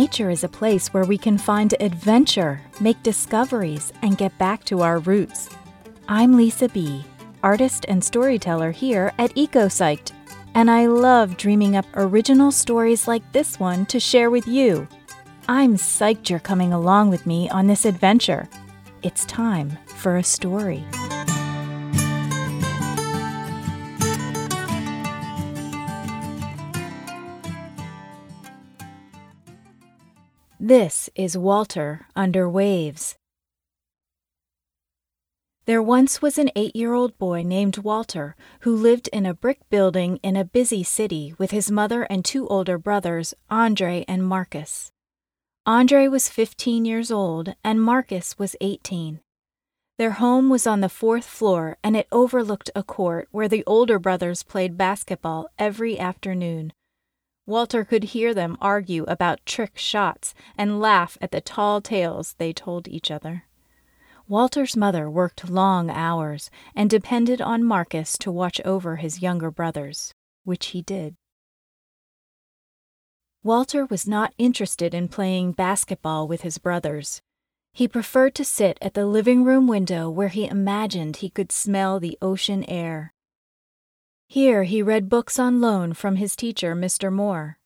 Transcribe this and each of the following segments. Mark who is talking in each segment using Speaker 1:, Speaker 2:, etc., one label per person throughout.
Speaker 1: nature is a place where we can find adventure, make discoveries, and get back to our roots. I'm Lisa B., artist and storyteller here at EcoPsyched, and I love dreaming up original stories like this one to share with you. I'm psyched you're coming along with me on this adventure. It's time for a story. This is Walter Under Waves. There once was an eight year old boy named Walter who lived in a brick building in a busy city with his mother and two older brothers, Andre and Marcus. Andre was 15 years old and Marcus was 18. Their home was on the fourth floor and it overlooked a court where the older brothers played basketball every afternoon. Walter could hear them argue about trick shots and laugh at the tall tales they told each other. Walter's mother worked long hours and depended on Marcus to watch over his younger brothers, which he did. Walter was not interested in playing basketball with his brothers. He preferred to sit at the living room window where he imagined he could smell the ocean air. Here he read books on loan from his teacher, Mr. Moore.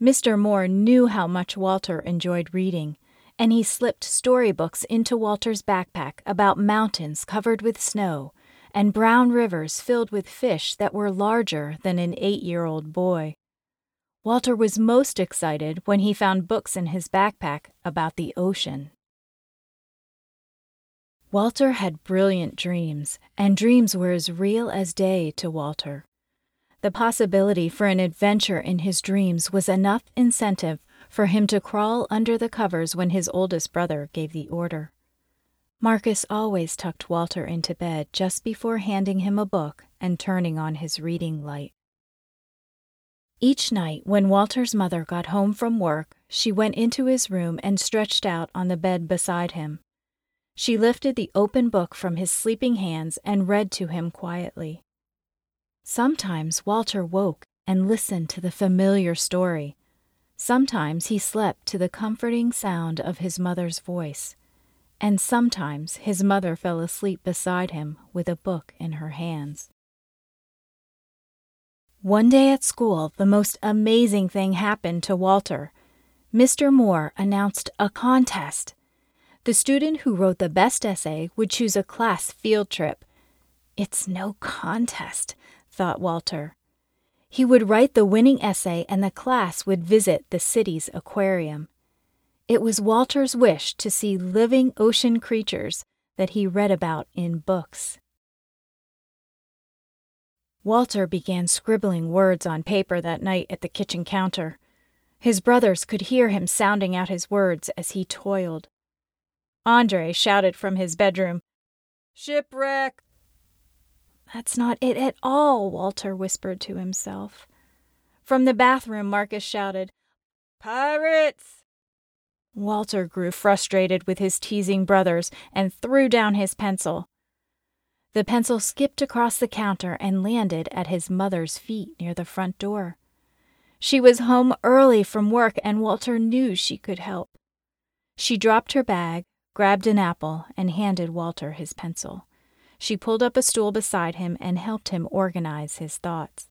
Speaker 1: Mr. Moore knew how much Walter enjoyed reading, and he slipped storybooks into Walter's backpack about mountains covered with snow and brown rivers filled with fish that were larger than an eight year old boy. Walter was most excited when he found books in his backpack about the ocean. Walter had brilliant dreams, and dreams were as real as day to Walter. The possibility for an adventure in his dreams was enough incentive for him to crawl under the covers when his oldest brother gave the order. Marcus always tucked Walter into bed just before handing him a book and turning on his reading light. Each night, when Walter's mother got home from work, she went into his room and stretched out on the bed beside him. She lifted the open book from his sleeping hands and read to him quietly. Sometimes Walter woke and listened to the familiar story. Sometimes he slept to the comforting sound of his mother's voice. And sometimes his mother fell asleep beside him with a book in her hands. One day at school, the most amazing thing happened to Walter. Mr. Moore announced a contest. The student who wrote the best essay would choose a class field trip. It's no contest, thought Walter. He would write the winning essay and the class would visit the city's aquarium. It was Walter's wish to see living ocean creatures that he read about in books. Walter began scribbling words on paper that night at the kitchen counter. His brothers could hear him sounding out his words as he toiled. Andre shouted from his bedroom, Shipwreck! That's not it at all, Walter whispered to himself. From the bathroom, Marcus shouted, Pirates! Walter grew frustrated with his teasing brothers and threw down his pencil. The pencil skipped across the counter and landed at his mother's feet near the front door. She was home early from work, and Walter knew she could help. She dropped her bag, grabbed an apple, and handed Walter his pencil. She pulled up a stool beside him and helped him organize his thoughts.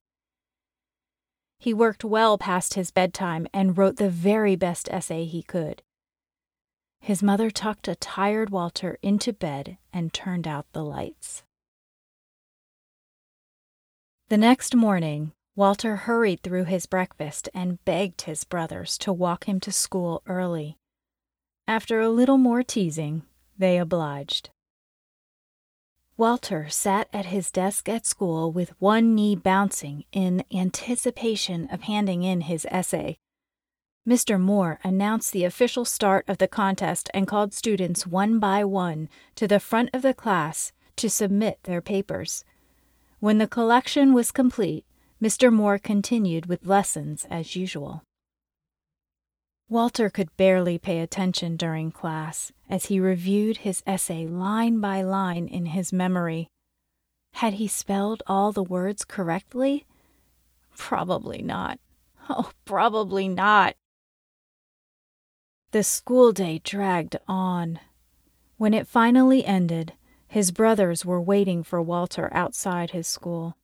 Speaker 1: He worked well past his bedtime and wrote the very best essay he could. His mother tucked a tired Walter into bed and turned out the lights. The next morning, Walter hurried through his breakfast and begged his brothers to walk him to school early. After a little more teasing, they obliged. Walter sat at his desk at school with one knee bouncing in anticipation of handing in his essay. Mr. Moore announced the official start of the contest and called students one by one to the front of the class to submit their papers. When the collection was complete, Mr. Moore continued with lessons as usual. Walter could barely pay attention during class as he reviewed his essay line by line in his memory. Had he spelled all the words correctly? Probably not. Oh, probably not. The school day dragged on. When it finally ended, his brothers were waiting for Walter outside his school.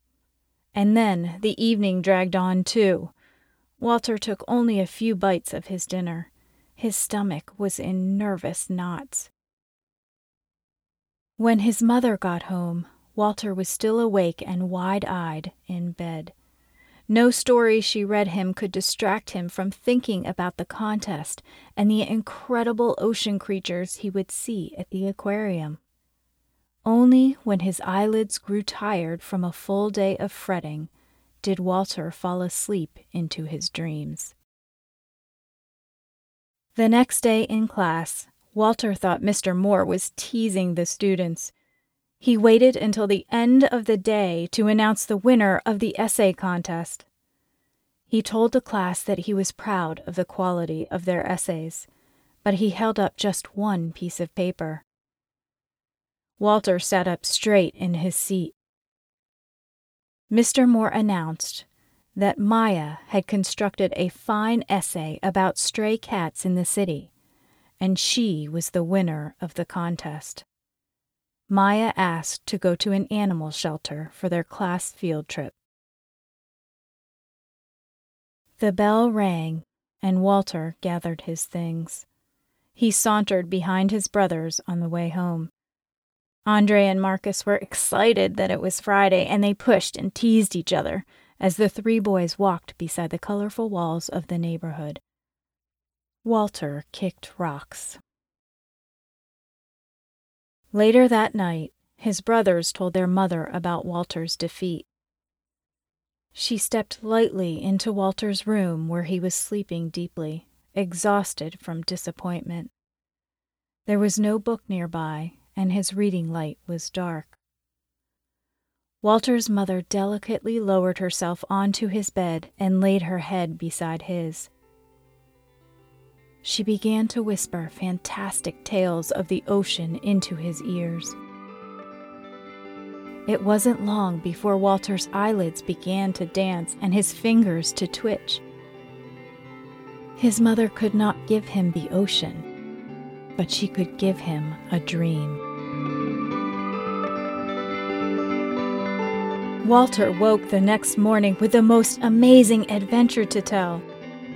Speaker 1: And then the evening dragged on too. Walter took only a few bites of his dinner. His stomach was in nervous knots. When his mother got home, Walter was still awake and wide eyed in bed. No story she read him could distract him from thinking about the contest and the incredible ocean creatures he would see at the aquarium. Only when his eyelids grew tired from a full day of fretting did Walter fall asleep into his dreams. The next day in class, Walter thought Mr. Moore was teasing the students. He waited until the end of the day to announce the winner of the essay contest. He told the class that he was proud of the quality of their essays, but he held up just one piece of paper. Walter sat up straight in his seat. Mr. Moore announced that Maya had constructed a fine essay about stray cats in the city, and she was the winner of the contest. Maya asked to go to an animal shelter for their class field trip. The bell rang, and Walter gathered his things. He sauntered behind his brothers on the way home. Andre and Marcus were excited that it was Friday, and they pushed and teased each other as the three boys walked beside the colorful walls of the neighborhood. Walter kicked rocks. Later that night, his brothers told their mother about Walter's defeat. She stepped lightly into Walter's room where he was sleeping deeply, exhausted from disappointment. There was no book nearby, and his reading light was dark. Walter's mother delicately lowered herself onto his bed and laid her head beside his. She began to whisper fantastic tales of the ocean into his ears. It wasn't long before Walter's eyelids began to dance and his fingers to twitch. His mother could not give him the ocean but she could give him a dream. Walter woke the next morning with the most amazing adventure to tell.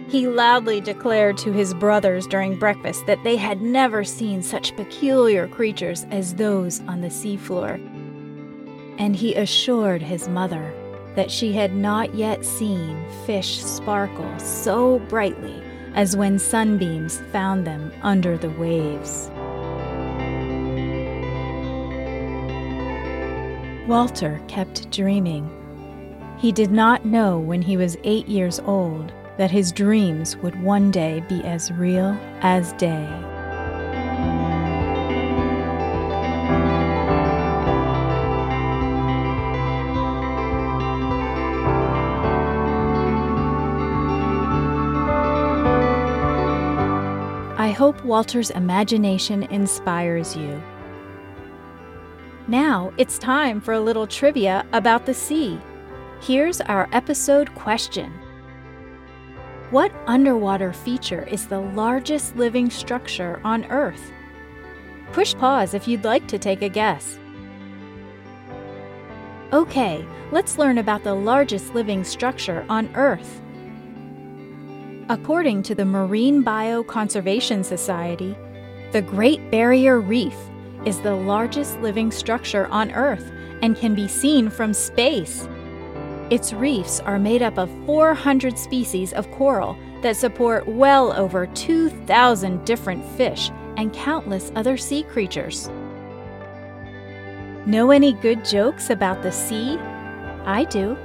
Speaker 1: He loudly declared to his brothers during breakfast that they had never seen such peculiar creatures as those on the seafloor. And he assured his mother that she had not yet seen fish sparkle so brightly as when sunbeams found them under the waves. Walter kept dreaming. He did not know when he was eight years old that his dreams would one day be as real as day. Hope Walter's imagination inspires you. Now it's time for a little trivia about the sea. Here's our episode question What underwater feature is the largest living structure on Earth? Push pause if you'd like to take a guess. Okay, let's learn about the largest living structure on Earth. According to the Marine Bioconservation Society, the Great Barrier Reef is the largest living structure on Earth and can be seen from space. Its reefs are made up of 400 species of coral that support well over 2,000 different fish and countless other sea creatures. Know any good jokes about the sea? I do.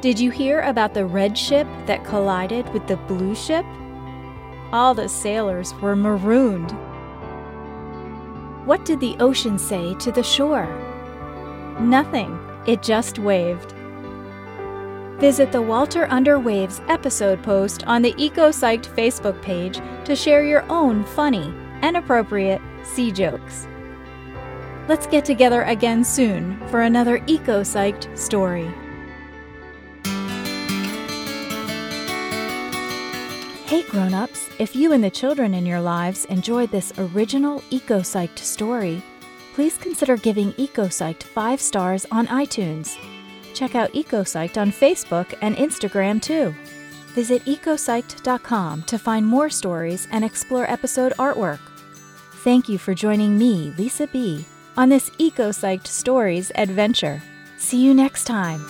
Speaker 1: Did you hear about the red ship that collided with the blue ship? All the sailors were marooned. What did the ocean say to the shore? Nothing, it just waved. Visit the Walter Under Waves episode post on the EcoPsyched Facebook page to share your own funny and appropriate sea jokes. Let's get together again soon for another EcoPsyched story. Hey grown-ups, if you and the children in your lives enjoyed this original EcoPsyched story, please consider giving EcoPsyched 5 stars on iTunes. Check out EcoPsyched on Facebook and Instagram too. Visit ecopsyched.com to find more stories and explore episode artwork. Thank you for joining me, Lisa B., on this EcoPsyched Stories adventure. See you next time.